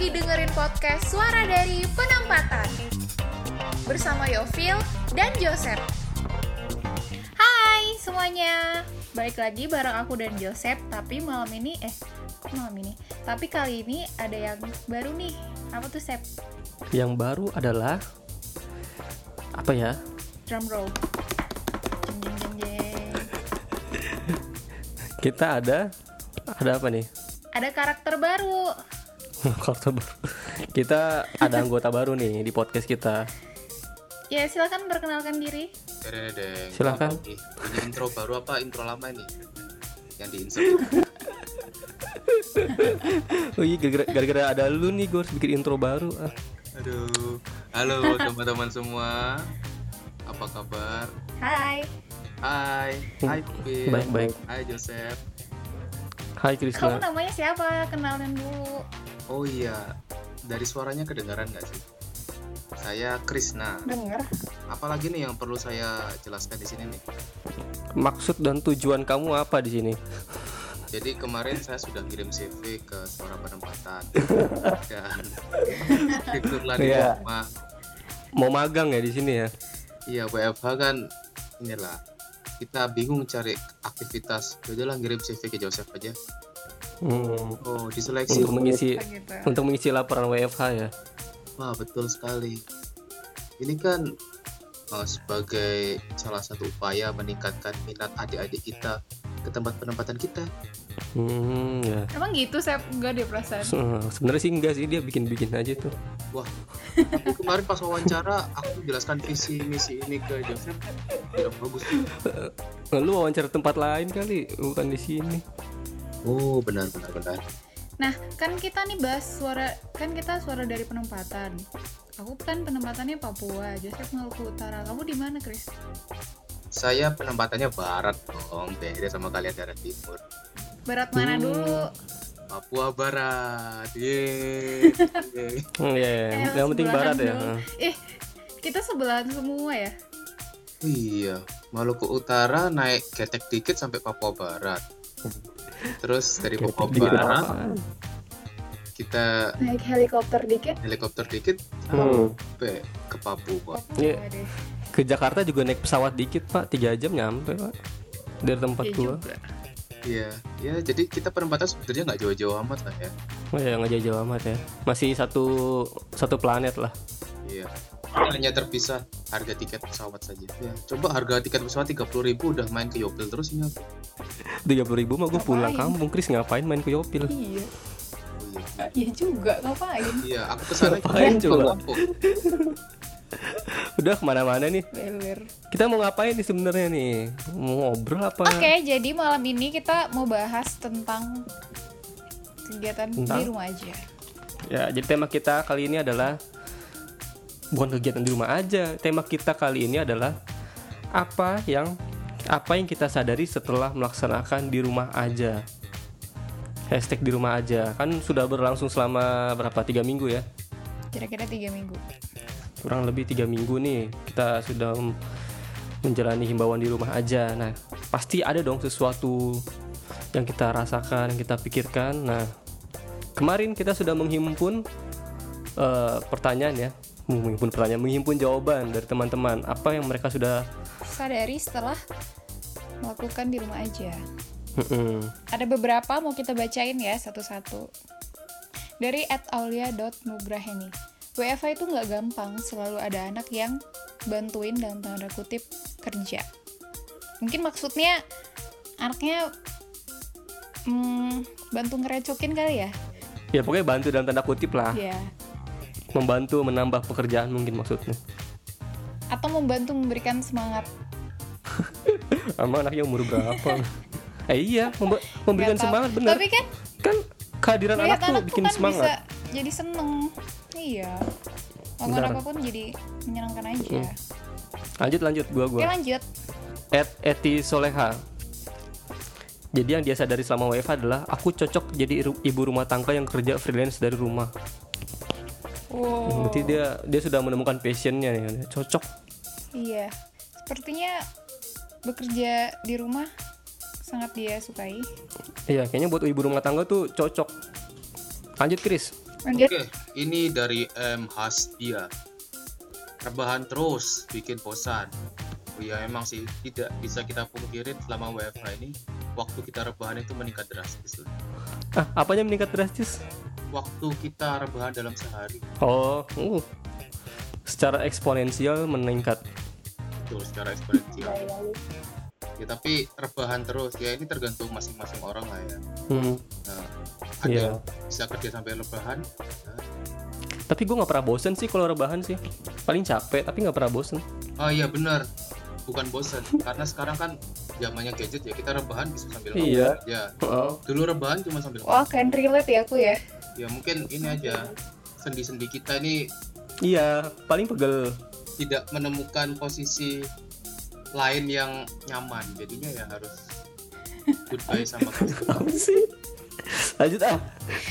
lagi dengerin podcast Suara dari Penempatan bersama Yovil dan Joseph. Hai semuanya, balik lagi bareng aku dan Joseph. Tapi malam ini, eh, malam ini? Tapi kali ini ada yang baru nih. Apa tuh Sep? Yang baru adalah apa ya? Drum roll. Jeng, jeng, jeng, jeng. Kita ada ada apa nih? Ada karakter baru. Karakter baru. Kita ada anggota baru nih di podcast kita. Ya silakan perkenalkan diri. Dedeng. Silakan. Ini intro baru apa intro lama ini? Yang di insert. Oh iya gara-gara, ada lu nih gue harus bikin intro baru. Ah. Aduh. Halo teman-teman semua. Apa kabar? Hai. Hai. Hai Pipin. Baik-baik. Hai Joseph. Hai Kamu Krisna. namanya siapa? Kenalin dulu. Oh iya. Dari suaranya kedengaran nggak sih? Saya Krisna. Dengar. Apalagi nih yang perlu saya jelaskan di sini nih? Maksud dan tujuan kamu apa di sini? Jadi kemarin saya sudah kirim CV ke suara penempatan dan ikutlah di Iya. rumah. Mau magang ya di sini ya? Iya WFH kan inilah kita bingung cari aktivitas. Udahlah ngirim CV ke Joseph aja. Hmm, Oh diseleksi. untuk mengisi Gitu. untuk mengisi laporan WFH ya. Wah betul sekali. Ini kan uh, sebagai salah satu upaya meningkatkan minat adik-adik kita ke tempat penempatan kita. Hmm, ya. Emang gitu saya enggak deh perasaan. Se- Sebenarnya sih enggak sih dia bikin-bikin aja tuh. Wah. Tapi kemarin pas wawancara aku jelaskan visi misi ini ke Joseph tidak bagus. Lu wawancara tempat lain kali, bukan di sini. Oh benar benar benar. Nah, kan kita nih bahas suara kan kita suara dari penempatan. Aku kan penempatannya Papua, Joseph Maluku Utara. Kamu di mana, Chris? Saya penempatannya barat dong, beda sama kalian daerah timur. Barat mana Hmm. dulu? Papua Barat. Yeay. Hmm, ya, ya. Eh, yang penting barat ya. dong. Eh, kita sebelahan semua ya. Iya, Maluku Utara naik ketek dikit sampai Papua Barat. Terus dari apaan? kita Naik helikopter dikit. helikopter dikit Hmm. sampai ke Papua. Iya. deh. Ke Jakarta juga naik pesawat dikit pak, tiga jam nyampe pak. Dari tempat Iya gua. Iya, ya jadi kita penempatan sebenarnya nggak jauh-jauh amat lah ya. Oh ya nggak jauh-jauh amat ya. Masih satu satu planet lah. Iya. Hanya terpisah harga tiket pesawat saja. Ya, coba harga tiket pesawat 30.000 ribu udah main ke Yopil terus ini apa? Tiga puluh ribu mah gue pulang kampung. Chris ngapain main ke Yopil? Iya. Iya. Iya juga, ngapain? Iya, aku ke sana Ngapain coba? kampung. Udah ke mana-mana nih. Beler. Kita mau ngapain nih sebenarnya nih? Mau ngobrol apa? Oke, jadi malam ini kita mau bahas tentang kegiatan di Tentang? rumah aja. Ya, jadi tema kita kali ini adalah bukan kegiatan di rumah aja. Tema kita kali ini adalah apa yang apa yang kita sadari setelah melaksanakan di rumah aja. Hashtag di rumah aja kan sudah berlangsung selama berapa tiga minggu ya? Kira-kira tiga minggu. Kurang lebih tiga minggu nih kita sudah menjalani himbauan di rumah aja. Nah pasti ada dong sesuatu yang kita rasakan, yang kita pikirkan. Nah kemarin kita sudah menghimpun eh, pertanyaan ya, menghimpun pertanyaan, menghimpun jawaban dari teman-teman. Apa yang mereka sudah Sadari setelah melakukan di rumah aja. Mm-mm. Ada beberapa mau kita bacain ya satu-satu. Dari @aulia.nugraheni. WFH itu nggak gampang, selalu ada anak yang bantuin dalam tanda kutip kerja. Mungkin maksudnya anaknya hmm, bantu ngerecokin kali ya? ya pokoknya bantu dalam tanda kutip lah, Ya. Membantu menambah pekerjaan mungkin maksudnya. Atau membantu memberikan semangat. Sama anaknya umur berapa? eh iya, memba- memberikan semangat bener. Tapi kan Kan kehadiran anak tuh anak bikin kan semangat. bisa jadi seneng. Iya. Bentar. apa pun jadi menyenangkan aja. Hmm. Lanjut lanjut gua Oke gua. lanjut. At Eti Soleha. Jadi yang dia sadari selama WFH adalah aku cocok jadi ibu rumah tangga yang kerja freelance dari rumah. Wow. Berarti dia dia sudah menemukan passionnya nih, cocok. Iya. Sepertinya bekerja di rumah sangat dia sukai. Iya, kayaknya buat ibu rumah tangga tuh cocok. Lanjut Chris. Lanjut. Oke, ini dari M Hasdia. Rebahan terus bikin bosan. Oh ya emang sih tidak bisa kita pungkirin selama WFH ini waktu kita rebahan itu meningkat drastis. Ah, apanya meningkat drastis? Waktu kita rebahan dalam sehari Oh, uh. secara eksponensial meningkat. itu secara eksponensial. Ya tapi rebahan terus ya ini tergantung masing-masing orang lah ya. Hmm, Nah, ada yang bisa kerja sampai rebahan. Nah, Tapi gue nggak pernah bosen sih kalau rebahan sih. Paling capek tapi nggak pernah bosen. Oh iya benar, bukan bosan karena sekarang kan zamannya gadget ya kita rebahan bisa sambil Iya. ngomong aja. Oh. Dulu rebahan cuma sambil Wah, can relate ya aku ya. Ya mungkin ini aja sendi-sendi kita ini Iya, paling pegel. tidak menemukan posisi lain yang nyaman jadinya ya harus goodbye sama. Apa sih? Lanjut ah.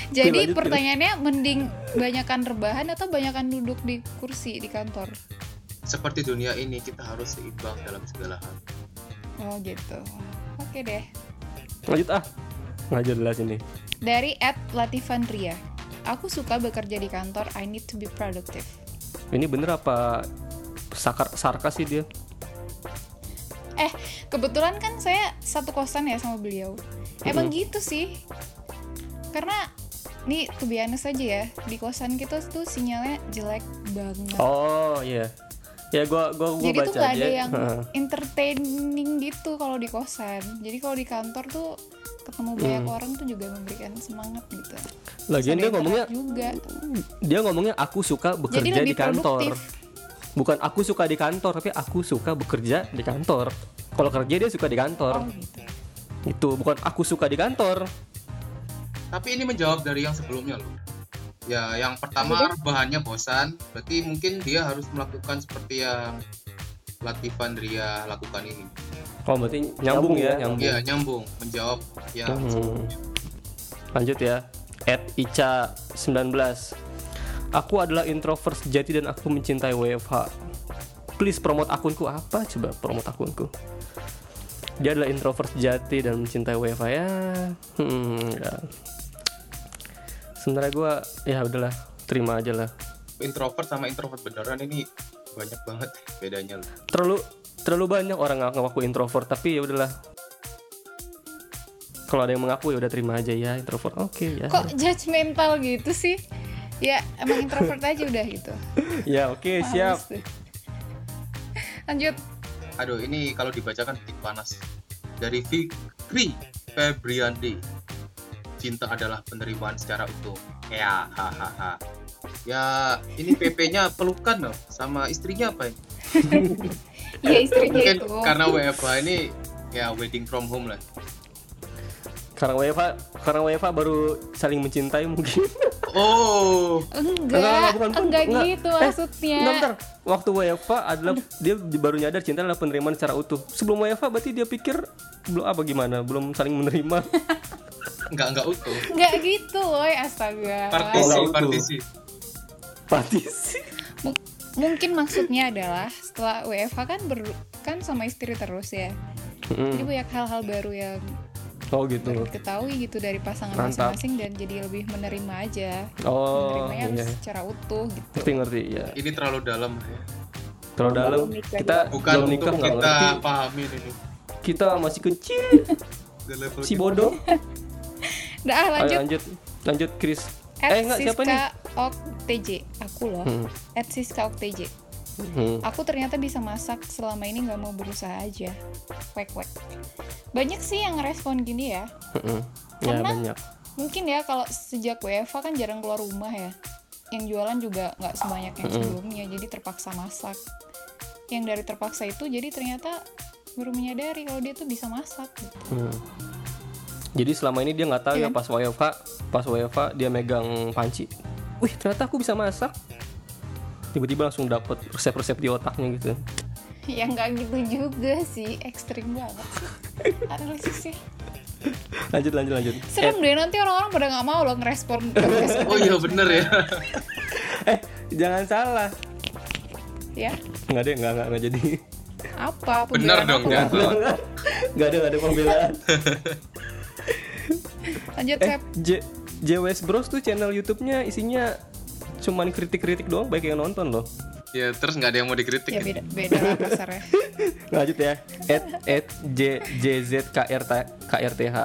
Jadi lanjut, pertanyaannya mending banyakan rebahan atau banyakan duduk di kursi di kantor? seperti dunia ini kita harus seimbang dalam segala hal Oh gitu. Oke deh. Lanjut ah. Nggak jelas ini. Dari Ed Latifandria. Aku suka bekerja di kantor. I need to be productive. Ini bener apa sakar sarkas sih dia? Eh, kebetulan kan saya satu kosan ya sama beliau. Emang gitu sih. Karena nih to be honest aja ya, di kosan kita tuh sinyalnya jelek banget. Oh iya. Ya gua gua gua Jadi baca tuh aja. ada yang entertaining gitu kalau di kosan. Jadi kalau di kantor tuh ketemu banyak Hmm. orang tuh juga memberikan semangat gitu. Lagian dia ngomongnya juga. dia ngomongnya aku suka Jadi bekerja lebih di kantor. produktif. Bukan aku suka di kantor, tapi aku suka bekerja di kantor. Kalau kerja dia suka di kantor. Oh gitu. Itu bukan aku suka di kantor. tapi ini menjawab dari yang sebelumnya loh ya yang pertama bahannya bosan berarti mungkin dia harus melakukan seperti yang Latifandria lakukan ini Oh berarti nyambung ya, nyambung. ya nyambung menjawab ya Hmm. Lanjut ya. At Ica 19. Aku adalah introvert sejati dan aku mencintai WFH. Please promote akunku apa? Coba promote akunku. Dia adalah introvert sejati dan mencintai WFH ya. Hmm, ya. Sebenarnya gue ya udahlah terima aja lah. introvert sama introvert beneran ini banyak banget bedanya loh Terlalu terlalu banyak orang yang ngaku introvert tapi ya udahlah. Kalau ada yang mengaku ya udah terima aja ya introvert. Oke ya. Kok judgmental gitu sih? Ya emang introvert aja udah gitu. Ya oke siap. Males deh. Lanjut. aduh ini kalau dibacakan titik panas dari Fikri Febriandi cinta adalah penerimaan secara utuh ya hahaha ya ini PP-nya pelukan loh sama istrinya apa ini Ya istrinya mungkin itu. karena WFH ini ya wedding from home lah Karena WFA, karena WFA baru saling mencintai mungkin. oh Enggak, Enggak, bukan, bukan, enggak enggak. gitu Eh, maksudnya. Bentar, bentar. Waktu WFA adalah dia baru nyadar cinta adalah penerimaan secara utuh. Sebelum WFA berarti dia pikir belum apa gimana, belum saling menerima. nggak nggak utuh Enggak gitu, woy, astaga. partisi utuh. Partisi. M- mungkin maksudnya adalah setelah WFH kan ber kan sama istri terus ya. Jadi Mm. banyak hal-hal baru yang Oh gitu. baru diketahui gitu dari pasangan masing-masing dan jadi lebih menerima aja. Oh Menerimanya iya. harus secara utuh gitu. Ngerti ngerti ya. ini terlalu dalam ya. Terlalu dalam kita bukan belum untuk nikah kita ngerti. pahamin ini Kita masih kecil. Si bodoh. Udah ah, Ayo, lanjut. lanjut. Lanjut Chris. At Eh enggak siapa nih? TJ. Aku loh. Hmm. At Siska TJ. Hmm. Aku ternyata bisa masak selama ini nggak mau berusaha aja. Wek wek. Banyak sih yang respon gini ya. Hmm. Ya Karena- banyak. Mungkin ya kalau sejak WFH kan jarang keluar rumah ya. Yang jualan juga nggak sebanyak yang Mm-mm. sebelumnya, jadi terpaksa masak. Yang dari terpaksa itu jadi ternyata baru menyadari kalau dia tuh bisa masak. Gitu. Hmm. Jadi selama ini dia nggak tahu Iya ya kan? pas WFH, pas WFH dia megang panci. Wih ternyata aku bisa masak. Tiba-tiba langsung dapet resep-resep di otaknya gitu. Ya nggak gitu juga sih, ekstrim banget sih analisisnya. Lanjut lanjut lanjut. Serem deh nanti orang-orang pada nggak mau loh ngerespon oh iya bener ya Eh jangan salah. ya. Nggak deh nggak nggak jadi. Apa? bener dong ya Nggak ada nggak ada pembelaan. Lanjut Eh Sep. J JWS Bros tuh channel YouTube-nya isinya cuman kritik-kritik doang baik yang nonton loh. Ya terus nggak ada yang mau dikritik. Ya beda beda lah kasarnya. Lanjut ya. At, at J, JZKRT KRTH.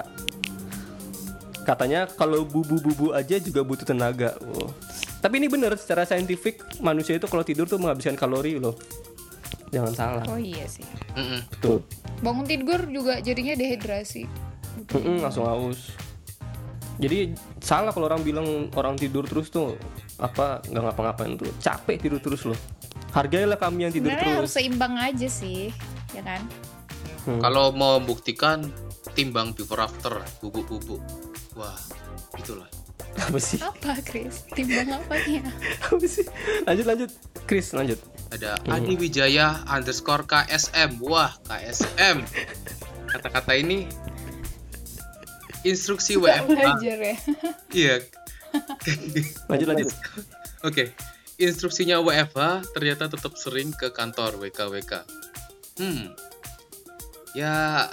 Katanya kalau bubu-bubu aja juga butuh tenaga. Oh. Tapi ini bener secara saintifik manusia itu kalau tidur tuh menghabiskan kalori loh. Jangan salah. Oh iya sih. Mm-mm. Tuh. Bangun tidur juga jadinya dehidrasi. Mm-mm, langsung haus. Jadi salah kalau orang bilang orang tidur terus tuh apa nggak ngapa-ngapain tuh capek tidur terus loh. Hargailah kami yang tidur Sebenarnya harus terus. seimbang aja sih, ya kan? Hmm. Kalau mau membuktikan timbang before after bubuk-bubuk. Wah, itulah. Apa sih? Apa, Chris? Timbang apanya? Apa sih? Lanjut lanjut. Chris lanjut. Ada Adi Wijaya underscore KSM. Wah, KSM. Kata-kata ini instruksi WFH. belajar ya. Iya. Lanjut lanjut. Oke. Instruksinya WFH ternyata tetap sering ke kantor WKWK. Hmm. Ya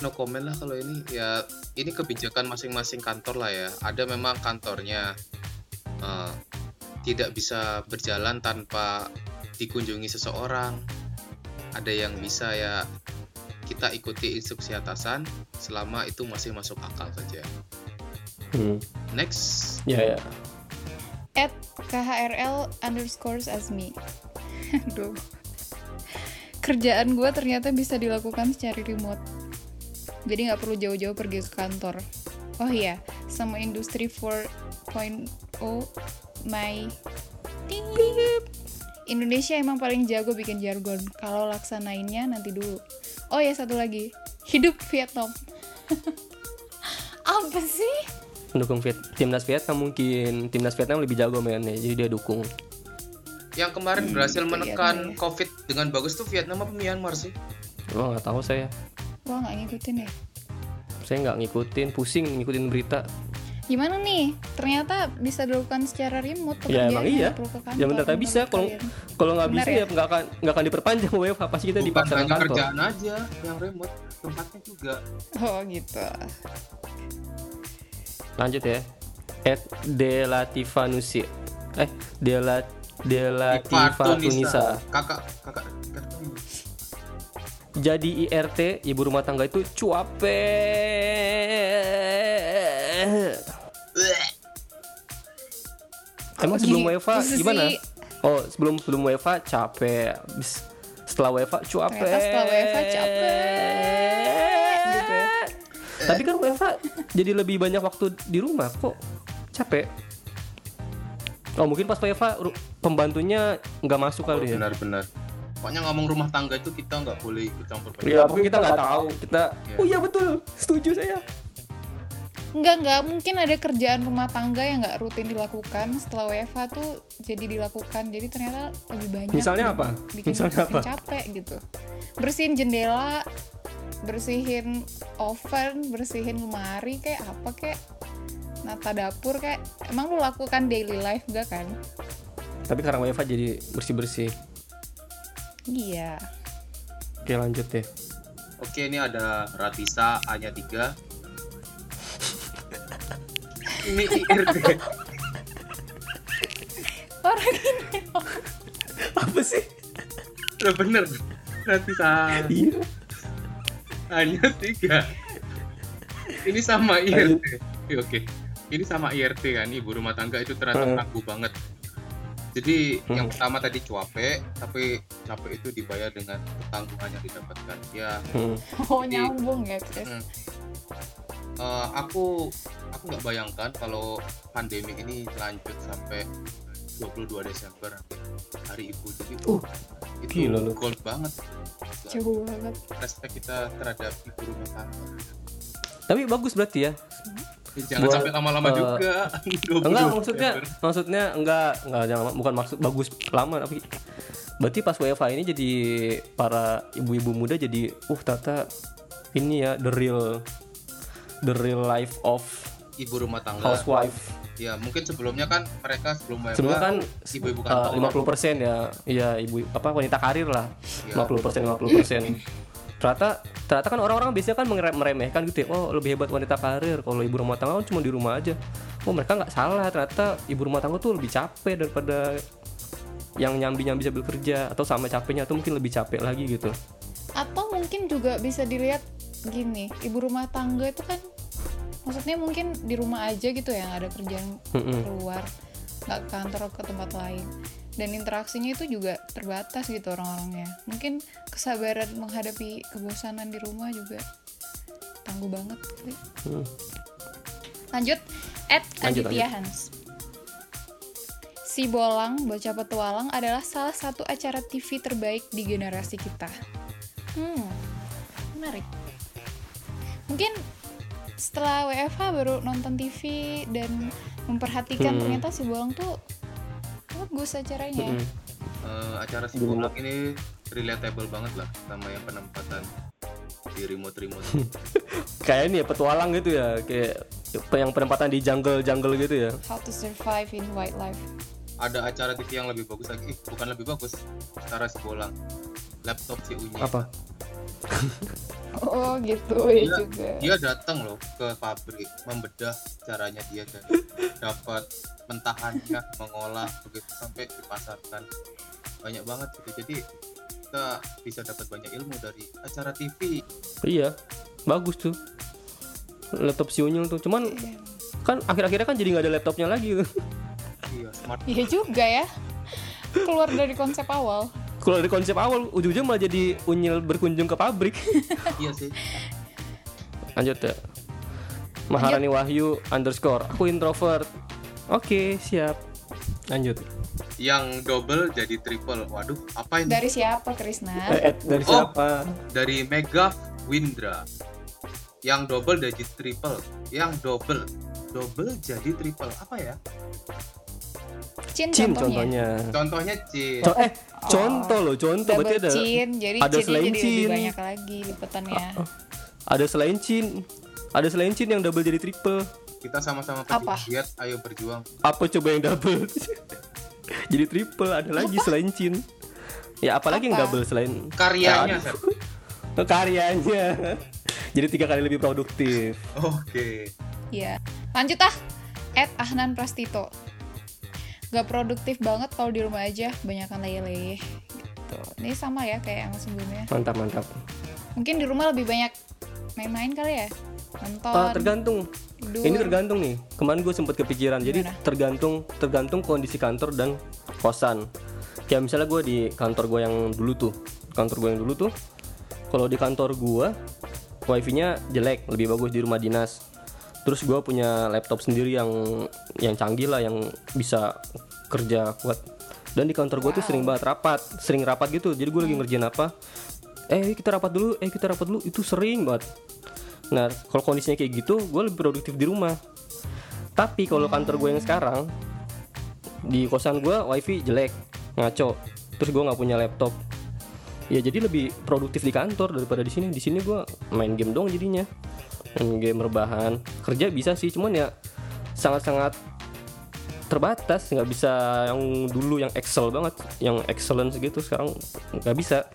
no comment lah kalau ini ya ini kebijakan masing-masing kantor lah ya. Ada memang kantornya eh, tidak bisa berjalan tanpa dikunjungi seseorang. Ada yang bisa ya kita ikuti instruksi atasan selama itu masih masuk akal saja. Hmm. Next. Ya ya. At KHRL underscores Azmi. Aduh. Kerjaan gue ternyata bisa dilakukan secara remote. Jadi nggak perlu jauh-jauh pergi ke kantor. Oh iya, sama industri 4.0 my. Indonesia emang paling jago bikin jargon. Kalau laksanainnya nanti dulu. Oh ya satu lagi, hidup Vietnam. Apa sih? Mendukung Viet timnas Vietnam mungkin timnas Vietnam lebih jago mainnya jadi dia dukung. Yang kemarin Hmm, berhasil menekan iya, iya. COVID dengan bagus tuh Vietnam apa Myanmar sih? Oh nggak tahu saya. Wah nggak ngikutin ya. Saya nggak ngikutin, pusing ngikutin berita. Gimana nih? Ternyata bisa dilakukan secara remote Ya emang iya. nggak perlu ke kantor Ya benar tapi bisa kalau kalau nggak bisa ya? ya nggak akan nggak akan diperpanjang WFH pasti kita ke hanya kantor. kerjaan aja yang remote, tempatnya juga. Oh gitu. Lanjut ya. At Delatifanusi. Eh Dela Delatifatunisa. Kakak, kakak, kakak. Jadi IRT ibu rumah tangga itu cuape. Emang sebelum sih? gimana? Oh sebelum sebelum WFH capek. Abis setelah WFH cuape. Ternyata setelah WFH capek, gitu ya. Tapi kan WFH jadi lebih banyak waktu di rumah kok capek. Oh mungkin pas ru- pembantunya nggak masuk Oh, kali ya? benar-benar. Pokoknya ngomong rumah tangga itu kita nggak boleh ikut campur. Iya, pokoknya kita nggak tahu. Kita, Iya. oh iya betul, setuju saya. Enggak, enggak. Mungkin ada kerjaan rumah tangga yang nggak rutin dilakukan. Setelah WFH tuh jadi dilakukan. Jadi ternyata lebih banyak. Misalnya apa? Bikin, Misalnya bikin apa? capek gitu. Bersihin jendela, bersihin oven, bersihin lemari, kayak apa kayak nata dapur kayak emang lu lakukan daily life gak kan? Tapi karena WFH jadi bersih bersih. Iya. Oke lanjut deh. Oke, ini ada Ratisa hanya tiga. Ini IRT. Orang ini Apa sih? Udah bener. Ratisa Iya. hanya tiga. Ini sama IRT. Oke, Oke. Ini sama IRT kan, ibu rumah tangga itu ternyata Hmm. tangguh banget. Jadi Hmm. yang pertama tadi cuape, tapi capek itu dibayar dengan ketangguhan yang didapatkan. Ya, Hmm. oh nyambung ya, Chris. Hmm. eh, aku aku nggak bayangkan kalau pandemi ini lanjut sampai 22 Desember hari ibu jadi Uh, itu gila lu. gold banget Jauh banget. respect kita terhadap ibu rumah tangga Tapi bagus berarti ya. jangan Buat, sampai lama-lama eh, juga 22 Enggak maksudnya Desember. maksudnya enggak enggak jangan bukan maksud bagus lama tapi berarti pas WFH ini jadi para ibu-ibu muda jadi uh tata ini ya the real the real life of ibu rumah tangga housewife. ya mungkin sebelumnya kan mereka sebelum WFH, Sebelumnya kan ibu-ibu uh, kantor 50% ya iya ibu apa wanita karir lah. Ya. 50% 50%. ternyata ternyata kan orang-orang biasanya kan mere- meremehkan gitu ya. Oh, lebih hebat wanita karir kalau ibu rumah tangga kan cuma di rumah aja. oh mereka nggak salah ternyata ibu rumah tangga tuh lebih capek daripada yang nyambi nyambi sambil kerja atau sama capeknya atau mungkin lebih capek lagi gitu atau mungkin juga bisa dilihat gini ibu rumah tangga itu kan maksudnya mungkin di rumah aja gitu ya nggak ada kerjaan Mm-mm. keluar nggak kantor ke tempat lain dan interaksinya itu juga terbatas gitu orang-orangnya mungkin kesabaran menghadapi kebosanan di rumah juga tangguh banget kali. Hmm. lanjut at Lanjut, Aditya Hans Si Bolang, Bocah Petualang adalah salah satu acara TV terbaik di generasi kita. Hmm, menarik. Mungkin setelah WFH baru nonton TV dan memperhatikan Hmm. ternyata si Bolang tuh bagus acaranya. Mm-mm. Eh, acara si Dulu. Bolang ini relatable banget lah sama yang penempatan di remote remote kayak ini ya petualang gitu ya kayak yang penempatan di jungle jungle gitu ya How to survive in wildlife. ada acara TV yang lebih bagus lagi bukan lebih bagus acara si Bolang laptop si Unyi apa Oh gitu ya Iya. juga. dia datang loh ke pabrik membedah caranya dia dan dapat mentahannya mengolah begitu sampai dipasarkan banyak banget gitu jadi kita bisa dapat banyak ilmu dari acara TV iya bagus tuh laptop si unyil tuh cuman Iya. kan akhir-akhirnya kan jadi nggak ada laptopnya lagi iya smart Iya juga ya. Keluar dari konsep awal. Kalau dari konsep awal ujung-ujung malah jadi unyil berkunjung ke pabrik. Iya sih. Lanjut ya. Maharani Wahyu underscore aku introvert. Oke siap. Lanjut. Yang double jadi triple. Waduh apa ini? Dari siapa Krisna? Eh, eh, dari Oh. siapa? dari Mega Windra. Yang double jadi triple. Yang double. Double jadi triple. Apa ya Cin, Cin contohnya. contohnya contohnya C Co- eh contoh loh contoh berarti Double ada cin, jadi ada selain jadi lebih cin. banyak lagi lipatannya. ada selain cin ada selain cin yang double jadi triple kita sama-sama Apa? lihat ayo berjuang apa coba yang double jadi triple ada lagi selain cin ya apalagi yang Apa? double selain karyanya Ya, karyanya jadi tiga kali lebih produktif oke Iya. Lanjut ah. At Ahnan Prastito. Gak produktif banget kalau di rumah aja, banyakan leleh gitu. Ini sama ya kayak yang sebelumnya. mantap mantap Mungkin di rumah lebih banyak main-main kali ya. Nonton. Ah, tergantung tidur. ini tergantung nih kemarin gue sempet kepikiran jadi Gimana? tergantung tergantung kondisi kantor dan kosan kayak misalnya gue di kantor gue yang dulu tuh kantor gue yang dulu tuh kalau di kantor gue wifi nya jelek lebih bagus di rumah dinas terus gue punya laptop sendiri yang yang canggih lah yang bisa kerja kuat. Dan di kantor gue tuh sering banget rapat sering rapat gitu. Jadi gue lagi ngerjain apa? Eh kita rapat dulu eh kita rapat dulu. Itu sering banget. Nah kalau kondisinya kayak gitu gue lebih produktif di rumah. Tapi kalau kantor gue yang sekarang di kosan gue wifi jelek ngaco. Terus gue nggak punya laptop. Ya jadi lebih produktif di kantor daripada di sini. Di sini gue main game dong jadinya game rebahan kerja bisa sih cuman ya sangat-sangat terbatas. Nggak bisa yang dulu yang excel banget yang excellence gitu sekarang nggak bisa.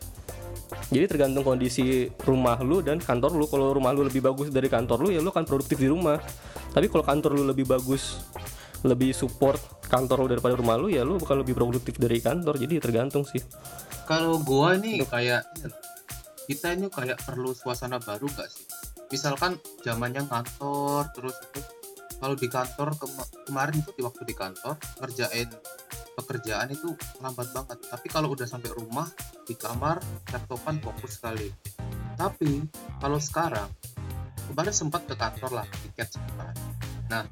Jadi tergantung kondisi rumah lu dan kantor lu. Kalau rumah lu lebih bagus dari kantor lu ya lu akan produktif di rumah. Tapi kalau kantor lu lebih bagus lebih support kantor lu daripada rumah lu ya lu bakal lebih produktif dari kantor. Jadi tergantung sih. Kalau gua nih kayak kita ini kayak perlu suasana baru gak sih misalkan zamannya kantor terus itu kalau di kantor kema- kemarin itu di waktu di kantor ngerjain pekerjaan itu lambat banget. Tapi kalau udah sampai rumah di kamar laptopan fokus sekali. Tapi kalau sekarang kemarin sempat ke kantor lah tiket sebentar nah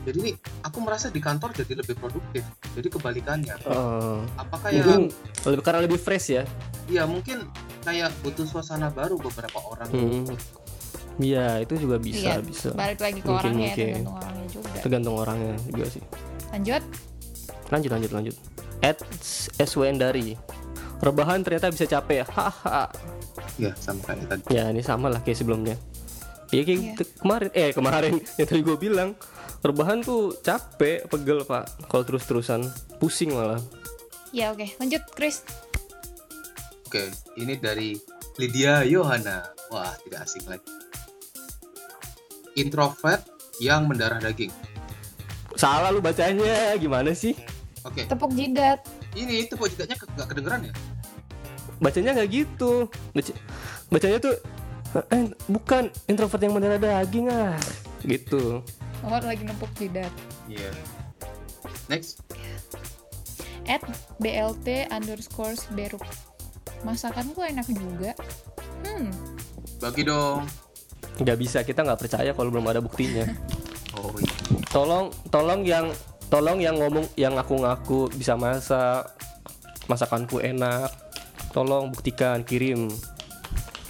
jadi aku merasa di kantor jadi lebih produktif jadi kebalikannya. Eh, apakah ya lebih karena lebih fresh ya? Iya mungkin kayak butuh suasana baru beberapa orang. Hmm. Iya itu juga bisa Iya, bisa Balik lagi ke Mungkin, orangnya ya, mungkin. tergantung orangnya juga. tergantung orangnya juga sih Lanjut. lanjut lanjut lanjut at SWN dari rebahan ternyata bisa capek haha Iya sama kayak tadi. ya ini sama lah kayak sebelumnya ya kayak Iya. kemarin eh kemarin yang tadi gue bilang rebahan tuh capek pegel pak kalau terus terusan pusing malah Ya oke, lanjut Chris. Oke, ini dari Lydia Yohana. Wah tidak asing lagi. Introvert yang mendarah daging. Salah lu bacanya gimana sih? Oke, Tepuk jidat. ini itu kok jidatnya ke- nggak kedengeran ya? Bacanya nggak gitu. Baca- bacanya tuh eh, bukan introvert yang mendarah daging ah. Gitu. Oh, lagi nempuk jidat. Iya. Next. At BLT underscore beruk. Masakanku enak juga. Hmm, Bagi dong. Nggak bisa kita nggak percaya kalau belum ada buktinya. Oh iya. tolong tolong yang tolong yang ngomong yang ngaku-ngaku bisa masak masakanku enak tolong buktikan kirim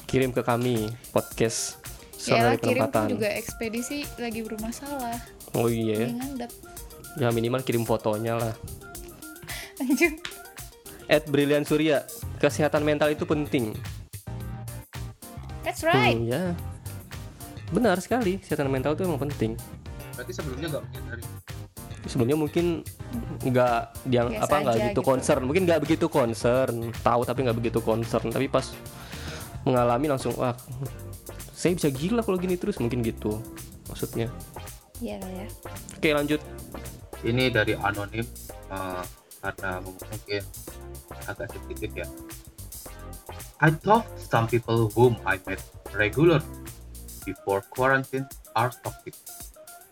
kirim ke kami podcast ya Sonori kirim Penempatan juga ekspedisi lagi bermasalah. oh iya ya minimal kirim fotonya lah Lanjut. At Brilian Surya. Kesehatan mental itu penting. That's right. Hmm, ya. Benar sekali kesehatan mental itu emang penting. Berarti sebelumnya nggak menyadari. sebelumnya mungkin nggak yang Biasa apa nggak gitu gitu. concern. Mungkin nggak begitu concern tahu tapi nggak begitu concern. Tapi pas mengalami langsung wah saya bisa gila kalau gini terus. Mungkin gitu maksudnya. Iya lah ya. oke lanjut. Ini dari anonim eh, karena mungkin agak sensitif ya. I thought some people whom I met regular before quarantine are toxic.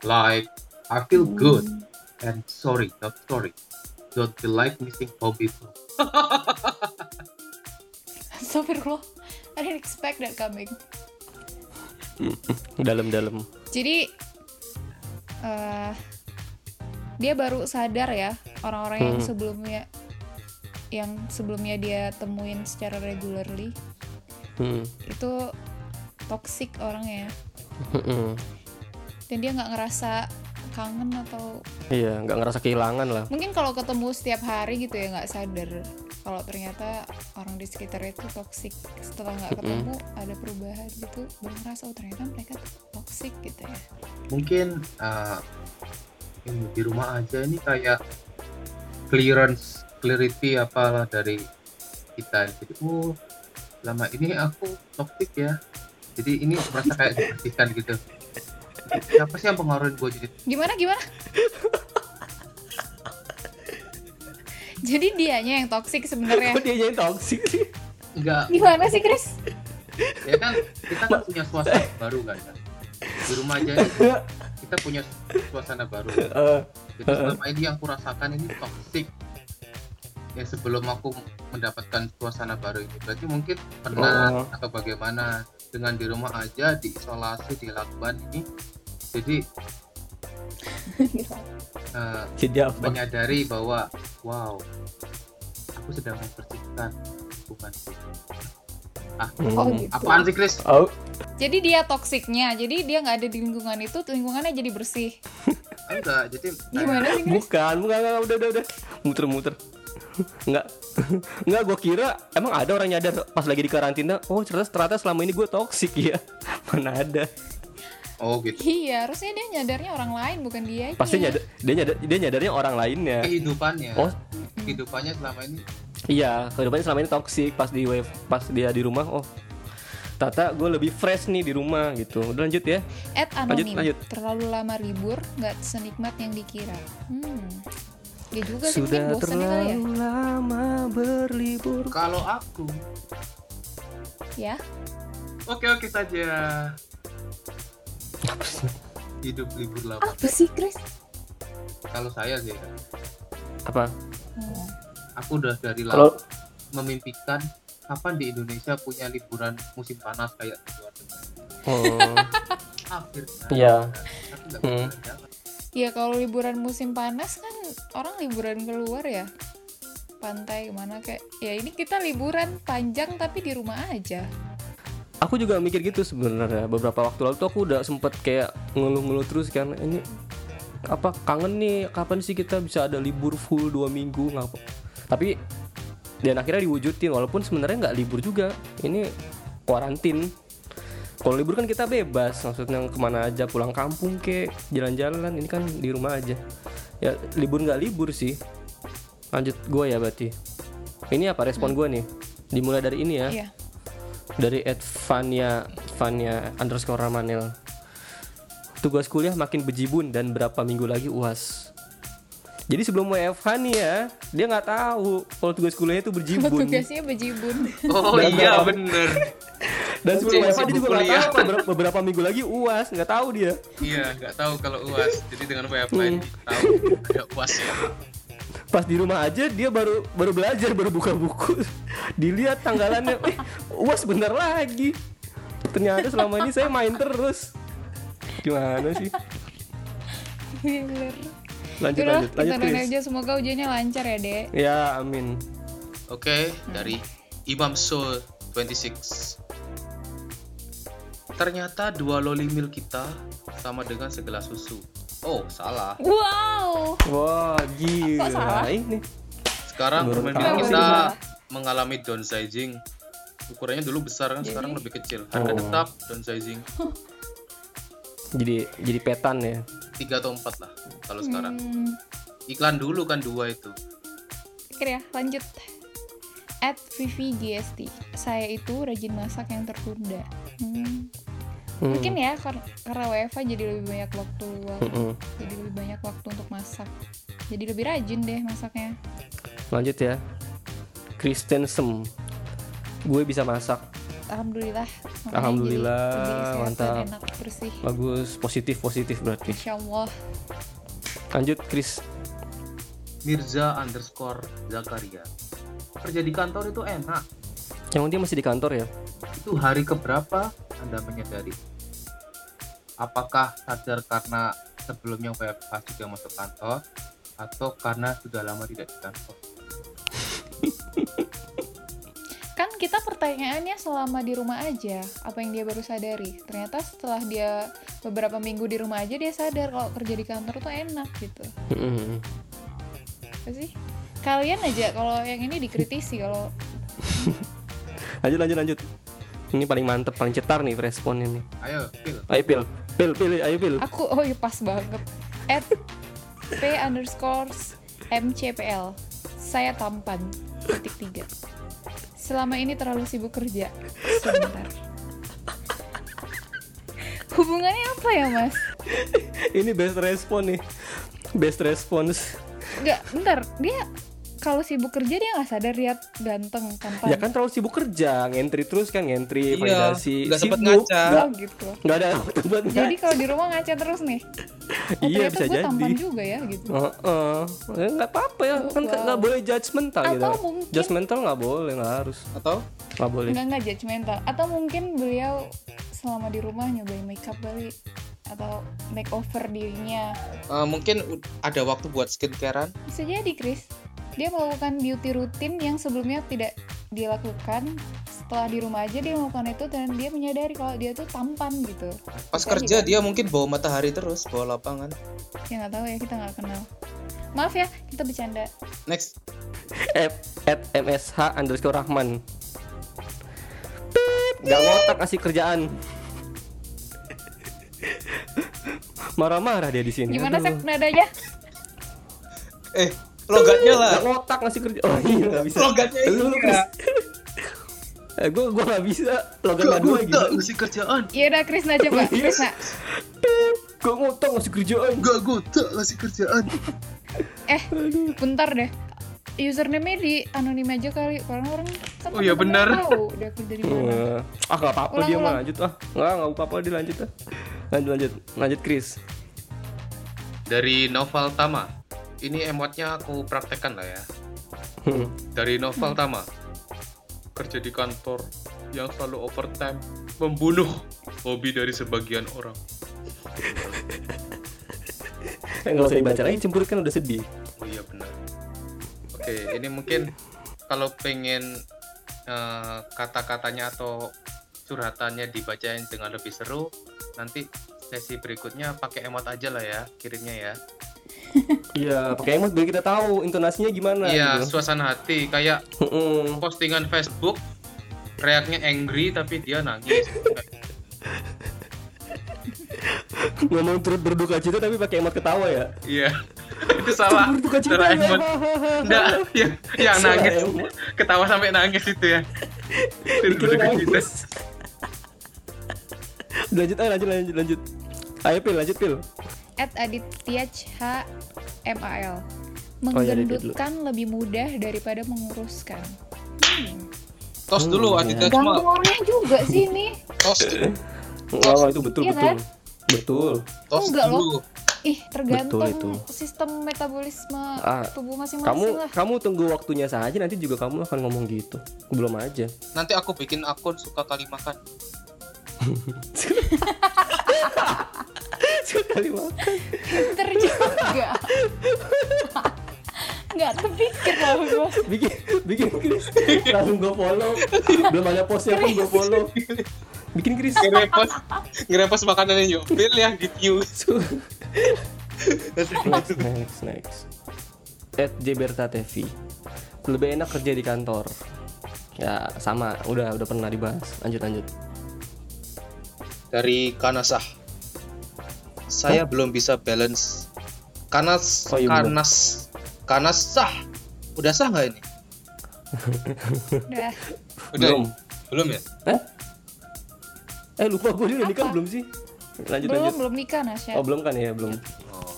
Like I feel good and sorry, not sorry. Don't feel like missing home people. Astagfirullah. I didn't expect that coming. dalam-dalam Jadi eh dia baru sadar ya orang-orang yang Hmm. sebelumnya yang sebelumnya dia temuin secara regularly hmm. itu toxic orangnya. Hmm. dan dia nggak ngerasa kangen atau iya nggak ngerasa kehilangan lah. Mungkin kalau ketemu setiap hari gitu ya nggak sadar kalau ternyata orang di sekitar itu toxic. Setelah nggak ketemu ada perubahan gitu. Baru ngerasa oh ternyata mereka toxic gitu ya. Mungkin eh, ini di rumah aja ini kayak clearance, clarity apalah dari kita. Jadi oh lama ini aku toxic ya. Jadi ini merasa kayak dibersihkan gitu. Siapa sih yang pengaruhin gue jadi gimana gimana? Jadi dianya yang toxic sebenarnya. Kok dia jadi toxic sih? Enggak. Gimana sih Chris? Ya kan kita kan punya suasana baru kan kan? di rumah aja kita punya suasana baru. Eh, jadi selama ini yang kurasakan ini toxic ya sebelum aku mendapatkan suasana baru ini. Berarti mungkin pernah Oh. atau bagaimana? Dengan di rumah aja diisolasi dilakukan ini. Jadi eh, jadi apa? menyadari bahwa wow aku sedang membersihkan bukan oh Hmm. gitu. apaan sih Chris? Oh. Jadi dia toksiknya jadi dia nggak ada di lingkungan itu lingkungannya jadi bersih. Enggak jadi gimana sih Chris? Bukan bukan enggak, udah udah udah. Muter-muter Enggak Enggak gue kira Emang ada orang nyadar Pas lagi di karantina Oh ternyata, ternyata selama ini gue toxic ya. Mana ada. Oh gitu. Iya harusnya dia nyadarnya orang lain bukan dia Pasti nyadar Dia nyadar Dia nyadarnya orang lainnya. Kehidupannya. Oh. Kehidupannya selama ini. Iya Kehidupannya selama ini toxic Pas di wave Pas dia di rumah Oh. Tata gue lebih fresh nih di rumah gitu. Udah lanjut ya? At Lanjut, anonim lanjut. terlalu lama libur nggak senikmat yang dikira. Hmm dia juga sih Sudah ya kali ya. terlalu lama berlibur. Kalau aku? Ya. Oke oke saja. Hidup libur lama. Apa sih Chris? Kalau saya sih. Ya, Apa? Hmm. aku udah dari Kalau lama memimpikan kapan di Indonesia punya liburan musim panas kayak di luar negeri. oh, akhirnya Iya Hmm. Ya kalau liburan musim panas kan orang liburan keluar ya pantai ke mana kayak ya ini kita liburan panjang tapi di rumah aja Aku juga mikir gitu sebenarnya. Beberapa waktu lalu tuh aku udah sempet kayak ngeluh-ngeluh terus kan. Ini apa kangen nih kapan sih kita bisa ada libur full dua minggu ngapa? Tapi dan akhirnya diwujudin walaupun sebenarnya nggak libur juga. Ini kuarantin. Kalau libur kan kita bebas, maksudnya ke mana aja pulang kampung ke jalan-jalan. Ini kan di rumah aja. Ya libur nggak libur sih. Lanjut gue ya berarti. Ini apa respon gue nih? Dimulai dari ini ya iya dari Ed Vania Vania underscore Ramanel tugas kuliah makin bejibun dan berapa minggu lagi uas. Jadi sebelum WFH nih ya, dia nggak tahu kalau tugas kuliahnya itu berjibun. tugasnya bejibun Oh iya bener. Dan sebelum WFH dia juga nggak kuliah. tahu beberapa, beberapa minggu lagi uas, nggak tahu dia. Iya nggak tahu kalau uas. Jadi dengan WFH ini tahu ada uas ya. Pas di rumah aja dia baru baru belajar, baru buka buku. Dilihat tanggalannya, eh uas bener lagi. Ternyata selama ini saya main terus. Gimana sih? Bener. Lanjut Yaudah, lanjut lanjut kita aja semoga ujiannya lancar ya dek Ya amin. Oke, dari Imam Soul 26. Ternyata dua loli mil kita sama dengan segelas susu. Oh, salah. wow Wah gila Kok salah? ini. Sekarang permen mil kita mengalami downsizing. Ukurannya dulu besar kan, sekarang lebih kecil. Harga Oh. tetap downsizing Jadi jadi petan ya. 3 atau 4 lah kalau sekarang. Hmm, Iklan dulu kan dua itu. Oke ya lanjut At Vivi GST Saya itu rajin masak yang tertunda Hmm, Hmm. Mungkin ya kar- karena WFH jadi lebih banyak waktu luang Mm-mm. Jadi lebih banyak waktu untuk masak Jadi lebih rajin deh masaknya Lanjut ya. Kristensen. Gue bisa masak. Alhamdulillah makanya Alhamdulillah, jadi mantap. enak bersih Bagus, positif positif berarti. Insya Allah Lanjut Chris. Mirza underscore Zakaria. Kerja di kantor itu enak. Yang dia masih di kantor ya? Itu hari keberapa Anda menyadari? Apakah sadar karena sebelumnya WFH juga masuk kantor atau karena sudah lama tidak di kantor? Kan kita pertanyaannya selama di rumah aja Apa yang dia baru sadari Ternyata setelah dia beberapa minggu di rumah aja Dia sadar kalau kerja di kantor tuh enak gitu Mm-mm. Apa sih? Kalian aja kalau yang ini dikritisi kalau Lanjut lanjut lanjut. Ini paling mantep, paling cetar nih responnya nih. Ayo, Phil. Ayo pil, pil, pil, ayo pil. aku oh iya pas banget. At p underscore mcpl saya tampan titik tiga. Selama ini terlalu sibuk kerja. Sebentar. Hubungannya apa ya mas? Ini best respon nih. Best response. Enggak, bentar. Dia kalau sibuk kerja dia nggak sadar lihat ganteng tampan. Ya kan terlalu sibuk kerja, ngentri terus kan ngentri, Iya, validasi. nggak sempet Sibuk, ngaca. nggak- Oh gitu. nggak ada buat Jadi kalau di rumah ngaca terus nih. Oh, Iya bisa gue jadi. tampan juga ya gitu. Heeh. Ya, nggak apa-apa ya, Oh, kan wow. nggak boleh judgmental gitu. Atau mungkin- Judgmental nggak boleh, nggak harus, Atau nggak boleh. Enggak enggak judgmental. Atau mungkin beliau selama di rumah nyobain makeup kali atau makeover dirinya. eh, mungkin ada waktu buat skincarean? Bisa jadi, Chris. Dia melakukan beauty rutin yang sebelumnya tidak dia lakukan. Setelah di rumah aja dia melakukan itu dan dia menyadari kalau dia tuh tampan gitu. Pas Bisa kerja dia mungkin bawa matahari terus, bawa lapangan. Ya nggak tahu ya kita nggak kenal. Maaf ya, kita bercanda. Next, At, at MSH underscore Rahman. Gak ngotak kasih kerjaan. Marah-marah dia di sini. Gimana sih nadanya? eh logatnya lah. Gak ngotak ngasih kerja. Oh iya gak bisa. Logatnya Lu, lu, iya. Chris. Eh, gue gue gak bisa logat dua gila. ngasih kerjaan. Iya udah Krisna coba, Iya. Krisna. Gue ngotak ngasih kerjaan. Gak goda ngasih kerjaan. Eh, bentar deh. Username-nya di anonim aja kali. Orang orang kan Oh iya, benar. Tahu kerja di mana. Eh, ah gak apa-apa dia mah ulang. lanjut ah. Nggak nggak apa-apa dia lanjut ah. Lanjut lanjut lanjut Chris. Dari Novel Tama. Ini emotnya aku praktekkan lah ya. Hmm. Dari Novel Tama. Kerja di kantor yang selalu overtime membunuh hobi dari sebagian orang. Nggak usah dibaca lagi cemburu kan udah sedih. Oh iya benar. Oke, ini mungkin kalau pengen eh, kata-katanya atau curhatannya dibacain dengan lebih seru, nanti sesi berikutnya pakai emot aja lah ya kirimnya ya. Iya, pakai emot biar kita tahu intonasinya gimana Iya, gitu. suasana hati kayak postingan Facebook reaknya angry tapi dia nangis. Ngomong turut berduka cita tapi pakai emot ketawa ya. Iya. Itu salah. Berduka cita Cara ya. emot. Enggak, yang, yang Salah nangis. emot. Ketawa sampai nangis itu ya. Itu Dikira berduka cita. lanjut aja lanjut lanjut lanjut. Ayo pil lanjut pil. At Aditya H MAL. Oh, iya. Menggendutkan lebih mudah daripada menguruskan. Hmm. Tos dulu Hmm, Aditya cuma juga sih ini. tos Oh, itu betul Iya betul. kan? Betul. tos Enggak loh. dulu. Ih, tergantung Betul itu. sistem metabolisme Ah, tubuh masing-masing Kamu lah. kamu tunggu waktunya saja nanti juga kamu akan ngomong gitu. Belum aja. Nanti aku bikin akun suka kali makan. Sekali makan. Pinter juga. Nggak terpikir lah gue. Bikin bikin Chris. Langsung gue follow. Belum ada postnya pun gue follow. Bikin Chris. Ngerepost makanan yang Pil yang di next next next. At Jeberta TV. Lebih enak kerja di kantor. Ya sama, udah udah pernah dibahas. Lanjut lanjut. Dari Kanasah. Saya belum bisa balance. Kanas Oh, iya, kanas kanas sah. Udah sah nggak ini? Udah. Udah. Belum. Belum ya? Eh? Eh lupa gue dulu nikah belum sih? Lanjut Belum, lanjut. belum nikah Nasya. Oh belum kan ya belum. Oh.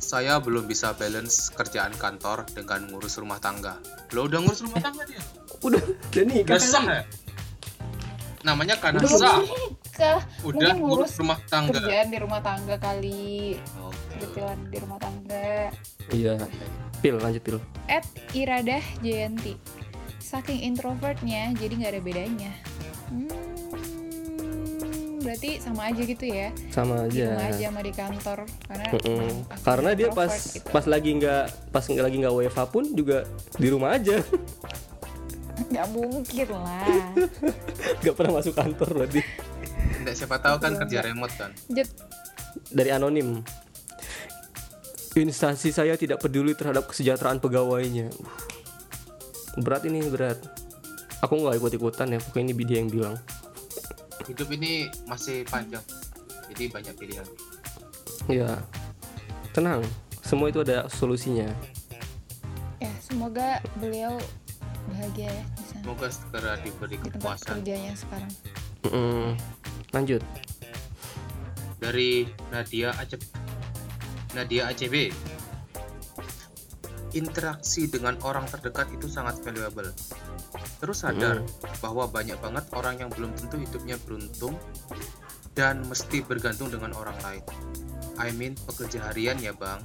Saya belum bisa balance kerjaan kantor dengan ngurus rumah tangga. Lo udah ngurus rumah tangga dia? Udah udah nikah. Udah sah ya? Namanya karena Belum sah. Nikah. Udah Mungkin ngurus ngurus rumah tangga. Kerjaan di rumah tangga kali. Oke. Kebetulan di rumah tangga. Iya. Pil lanjut pil. At Iradah Jayanti. Saking introvertnya, jadi nggak ada bedanya. Hmm, berarti sama aja gitu ya. Sama Di rumah aja. aja sama di kantor. Karena emang aku Karena dia pas gitu. pas lagi nggak pas nggak lagi nggak WFH pun juga di rumah aja. nggak mungkin lah. Nggak pernah masuk kantor berarti. Nggak siapa tahu kan kerja remote kan. Jet, Dari anonim. Instansi saya tidak peduli terhadap kesejahteraan pegawainya. Uh, Berat ini berat. Aku nggak ikut ikutan ya. Pokoknya ini dia yang bilang. Hidup ini masih panjang. Jadi banyak pilihan. Ya. Tenang. Semua itu ada solusinya. ya semoga beliau bahagia ya di sana. Semoga segera diberi Di tempat kerjanya sekarang. Mm-mm. Lanjut. dari Nadia Acep Nadia ACB interaksi dengan orang terdekat itu sangat valuable. Terus sadar bahwa banyak banget orang yang belum tentu hidupnya beruntung dan mesti bergantung dengan orang lain. I mean pekerja harian ya bang.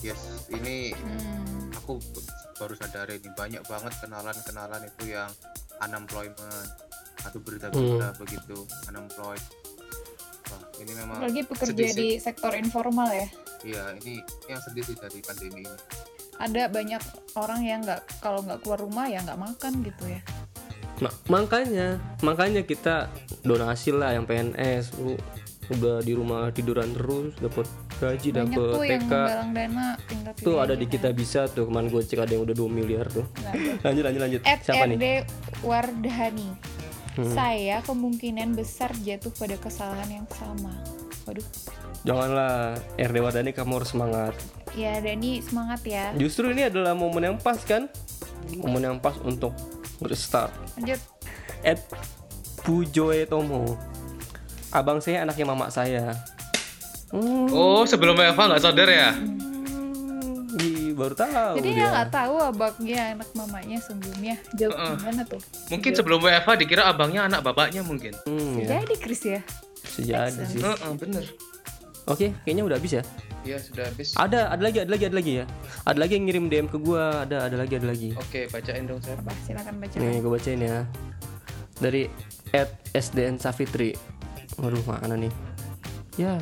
Yes ini Hmm. aku baru sadar ini banyak banget kenalan-kenalan itu yang unemployment atau berita-berita begitu unemployed wah ini memang Apalagi pekerja di sektor informal ya. iya ini yang sedih sih dari pandemi ini Ada banyak orang yang nggak kalau nggak keluar rumah ya nggak makan gitu ya. Ma- makanya, makanya kita donasi lah yang PNS. Lu udah di rumah tiduran terus, dapat gaji, dapat tuh yang PK. menggalang dana Tuh ada di kan. kita bisa tuh kemarin gue cek ada yang udah 2 miliar tuh. Nah, Lanjut lanjut lanjut. At Siapa nih? RD Wardhani. Hmm. Saya kemungkinan besar jatuh pada kesalahan yang sama. Waduh. Janganlah RD Wardani kamu harus semangat. Ya Dani semangat ya. Justru ini adalah momen yang pas kan? Momen yang pas untuk restart. Lanjut. At Pujoe Tomo. Abang saya anaknya mama saya. Hmm, oh sebelum Eva nggak sadar ya ih, baru tahu Jadi dia. nggak tahu abangnya anak mamanya sebelumnya. Jauh Heeh. gimana tuh? mungkin sebelum Eva dikira abangnya anak bapaknya mungkin Hmm, ya. Jadi Chris ya. Sejadi sih. Heeh, bener Oke, kayaknya udah habis ya. iya sudah habis Ada, ada lagi, ada lagi, ada lagi ya. Ada lagi yang ngirim DM ke gua, ada, ada lagi, ada lagi. oke bacain dong saya Apa? Silakan baca. Nih, gue bacain ya. Dari at SDN Safitri. Waduh, mana nih? Ya.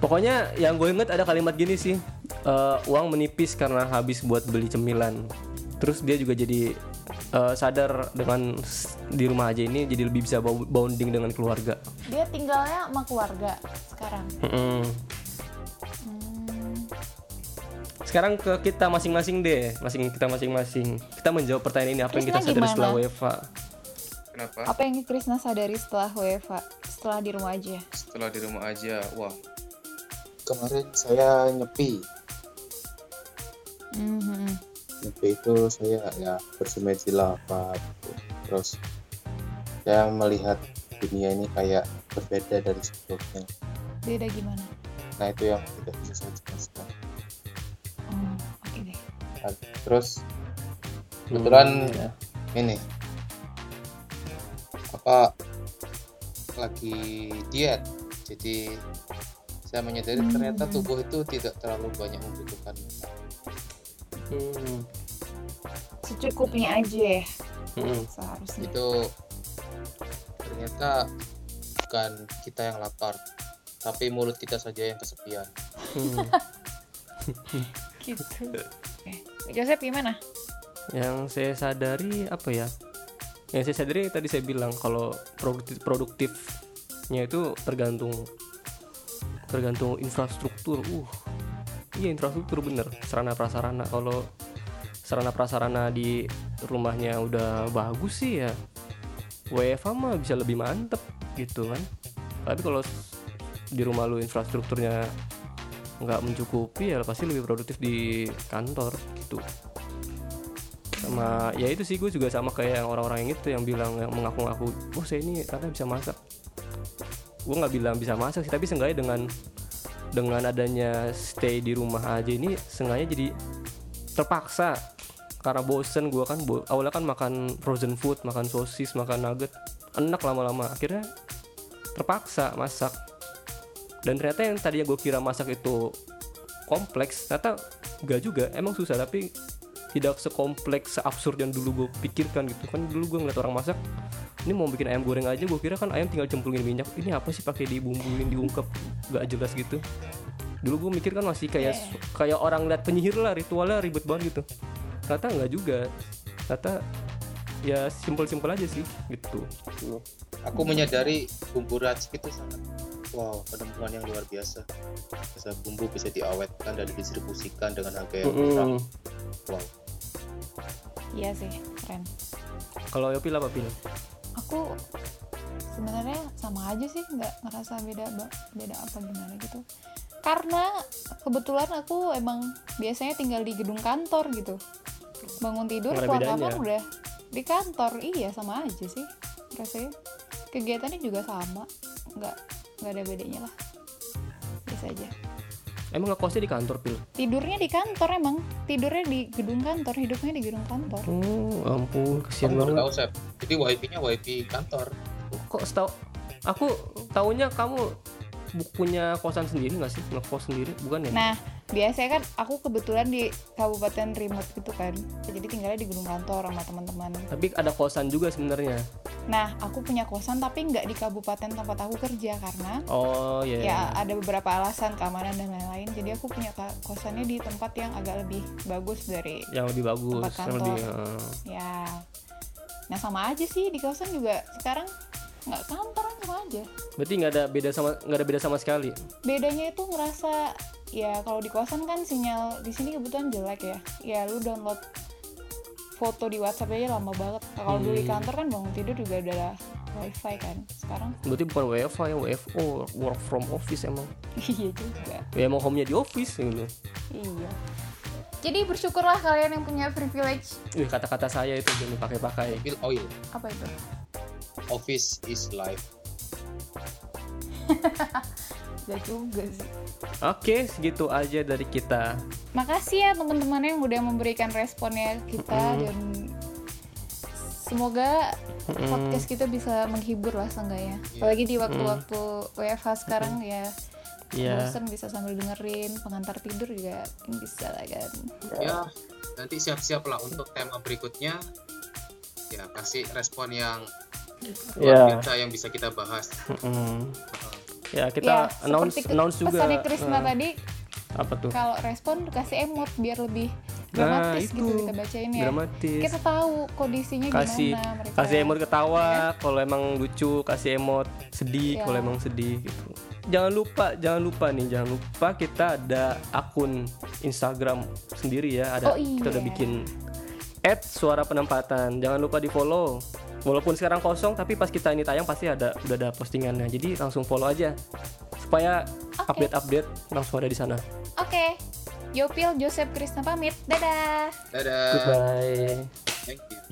Pokoknya yang gue inget ada kalimat gini sih. Eh, uang menipis karena habis buat beli cemilan. Terus dia juga jadi eh, sadar dengan di rumah aja ini jadi lebih bisa bo- bonding dengan keluarga. Dia tinggalnya sama keluarga sekarang. Mm-mm. Hmm. Sekarang ke kita masing-masing deh, masing kita masing-masing. Kita menjawab pertanyaan ini apa yang kita Krisna sadari gimana? setelah WFA. kenapa Apa yang Krisna sadari setelah WFA? Setelah di rumah aja? setelah di rumah aja wah kemarin saya nyepi Mhm. nyepi itu saya ya bersemedi lah apa gitu. terus saya melihat dunia ini kayak berbeda dari sebelumnya Beda gimana? Nah itu yang tidak bisa saya jelaskan. Oh, oke deh. Nah, terus Kebetulan Hmm, ya. ini apa lagi diet, jadi saya menyadari Hmm. ternyata tubuh itu tidak terlalu banyak membutuhkan. Hmm, Secukupnya aja ya hmm. seharusnya. Itu ternyata bukan kita yang lapar, tapi mulut kita saja yang kesepian. Hmm. Gitu. Oke. Joseph gimana? yang saya sadari apa ya yang saya sadari tadi saya bilang kalau produktif produktifnya itu tergantung tergantung infrastruktur. Uh iya infrastruktur bener. Sarana prasarana kalau sarana prasarana di rumahnya udah bagus sih ya WFH mah bisa lebih mantep gitu kan. Tapi kalau di rumah lu infrastrukturnya nggak mencukupi ya pasti lebih produktif di kantor gitu. Sama ya itu sih gue juga sama kayak orang-orang yang itu yang bilang yang mengaku-ngaku oh saya ini karena bisa masak gue nggak bilang bisa masak sih tapi seenggaknya dengan dengan adanya stay di rumah aja ini seenggaknya jadi terpaksa. Karena bosen gue kan bo- awalnya kan makan frozen food makan sosis makan nugget enak lama-lama. Akhirnya terpaksa masak. Dan ternyata yang tadinya gue kira masak itu kompleks ternyata enggak juga. Emang susah tapi tidak sekompleks seabsurd yang dulu gue pikirkan gitu. Kan dulu gue ngeliat orang masak ini mau bikin ayam goreng aja gue kira kan ayam tinggal cemplungin minyak ini apa sih pakai dibumbuin diungkep gak jelas gitu dulu gue mikir kan masih kayak kayak orang lihat penyihir lah ritualnya ribet banget gitu ternyata nggak juga ternyata ya simpel-simpel aja sih gitu Aku menyadari bumbu racik itu sangat wow penemuan yang luar biasa. Bisa bumbu bisa diawetkan dan didistribusikan dengan harga yang murah. Mm-mm. Wow. Iya sih, keren. kalau Yopil apa pil Aku sebenarnya sama aja sih, nggak ngerasa beda beda apa gimana gitu. Karena kebetulan aku emang biasanya tinggal di gedung kantor gitu. Bangun tidur, bedanya. kamar udah di kantor. Iya sama aja sih rasanya. Kegiatannya juga sama, nggak nggak ada bedanya lah. Biasa aja. Emang ngekosnya di kantor pil Tidurnya di kantor emang, tidurnya di gedung kantor, hidupnya di gedung kantor. oh ampun kesian banget tahu Sep. Jadi wifi-nya wifi kantor. kok setahu aku taunya kamu punya kosan sendiri nggak sih ngekos sendiri bukan ya Nah, biasanya kan aku kebetulan di kabupaten remote gitu kan. Jadi tinggalnya di gedung kantor sama teman-teman. tapi ada kosan juga sebenarnya Nah, aku punya kosan tapi nggak di kabupaten tempat aku kerja karena oh iya ya ada beberapa alasan keamanan dan lain-lain. Jadi aku punya kosannya di tempat yang agak lebih bagus dari yang lebih bagus Tempat yang lebih kantor. eh, ya. Nah, sama aja sih di kosan juga sekarang nggak kantor kan sama aja. berarti nggak ada beda sama nggak ada beda sama sekali bedanya itu ngerasa ya kalau di kosan kan sinyal di sini kebetulan jelek ya. Ya lu download foto di WhatsApp aja lama banget. Nah, kalau dulu di Hmm. kantor kan bangun tidur juga udah ada wifi kan. Sekarang berarti bukan WFH ya WFO work from office emang. Iya juga. Ya emang home nya di office gitu. Iya. Jadi bersyukurlah kalian yang punya privilege. Wih, kata-kata saya itu jangan dipakai-pakai. Bill oil. apa itu? Office is life. Gak juga sih. Oke segitu aja dari kita. Makasih ya teman-teman yang udah memberikan responnya kita Mm-mm. dan semoga Mm-mm. podcast kita bisa menghibur lah seenggaknya. Iya. apalagi di waktu-waktu WFH sekarang ya ya bosan bisa sambil dengerin pengantar tidur juga bisa lah kan. Ya nanti siap-siap lah untuk tema berikutnya. Ya kasih respon yang ya luar biasa yang bisa kita bahas. Mm-mm. ya ya kita announce seperti ke- announce juga pesannya Krisna eh, tadi apa tuh kalau respon kasih emot biar lebih Nah, dramatis gitu itu. kita bacain ya dramatis kita tahu kondisinya kasih gimana mereka kasih emot ketawa Ya. kalau emang lucu kasih emot sedih Ya. kalau emang sedih gitu jangan lupa jangan lupa nih jangan lupa kita ada akun Instagram sendiri ya ada Oh, iya. kita udah bikin add suara penempatan. Jangan lupa di follow walaupun sekarang kosong tapi pas kita ini tayang pasti ada udah ada postingannya. Jadi langsung follow aja. Supaya Oke. update update langsung ada di sana. Oke. Yopil Joseph Krisna pamit. Dadah. Dadah. Goodbye. Thank you